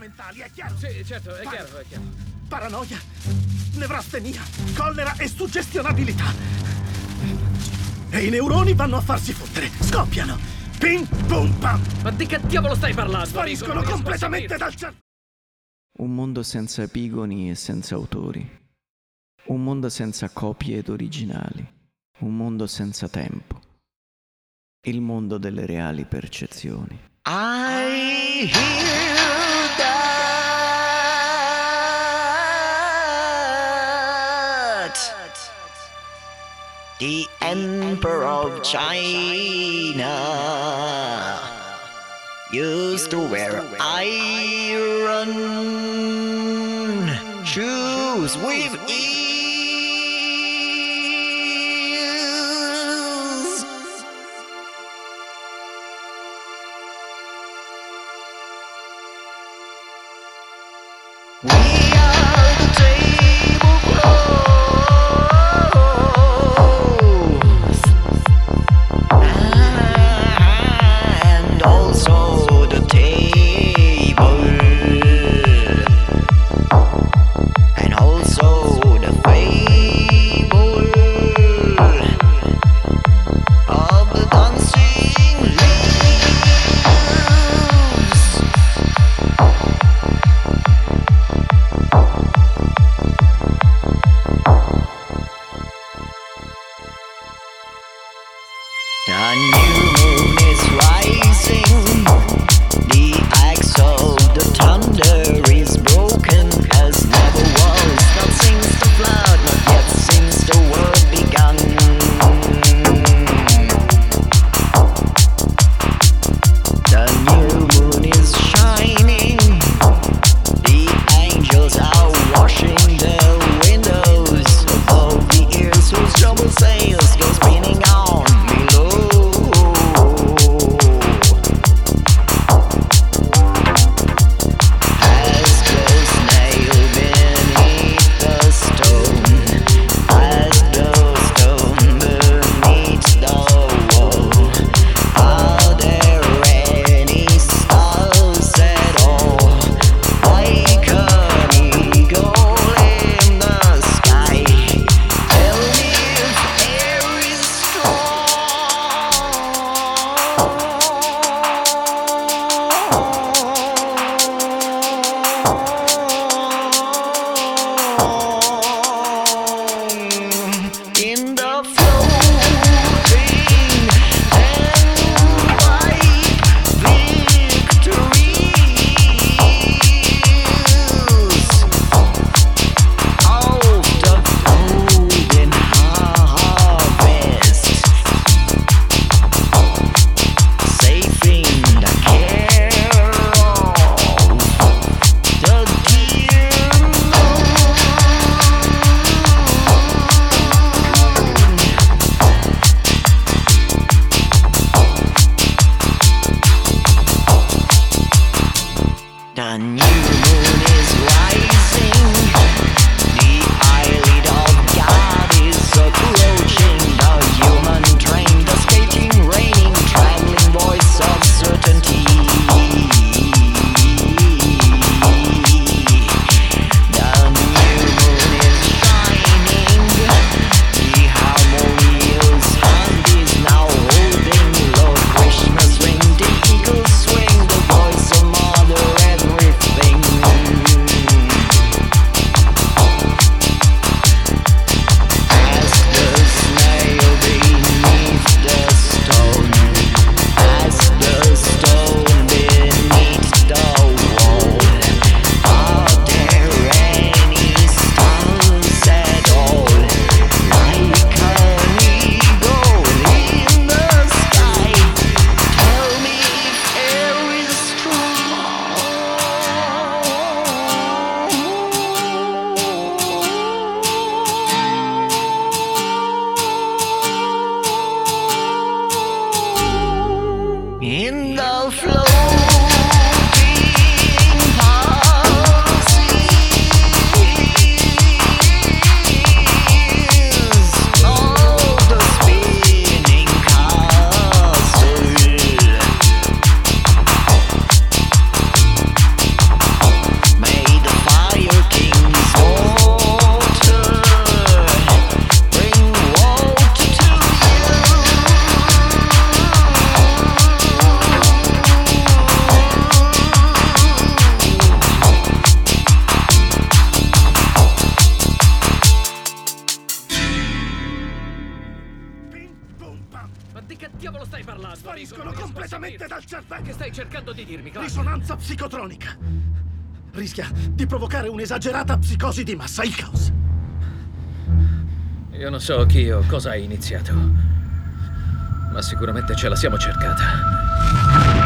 mentali, è chiaro? Sì, certo, è chiaro, è chiaro. Paranoia, nevrastenia, collera e suggestionabilità. E i neuroni vanno a farsi fottere, scoppiano. Pim, pum, pam. Ma di che diavolo stai parlando? Spariscono completamente dal cervello. Un mondo senza epigoni e senza autori. Un mondo senza copie ed originali. Un mondo senza tempo. Il mondo delle reali percezioni. I hear that the Emperor of China used to wear iron shoes with ease. We parlando? Spariscono Nico? Non riesco a completamente seguirti. dal cervello. Che stai cercando di dirmi, Clark? Risonanza psicotronica. Rischia di provocare un'esagerata psicosi di massa, il caos. Io non so chi o cosa hai iniziato. Ma sicuramente ce la siamo cercata.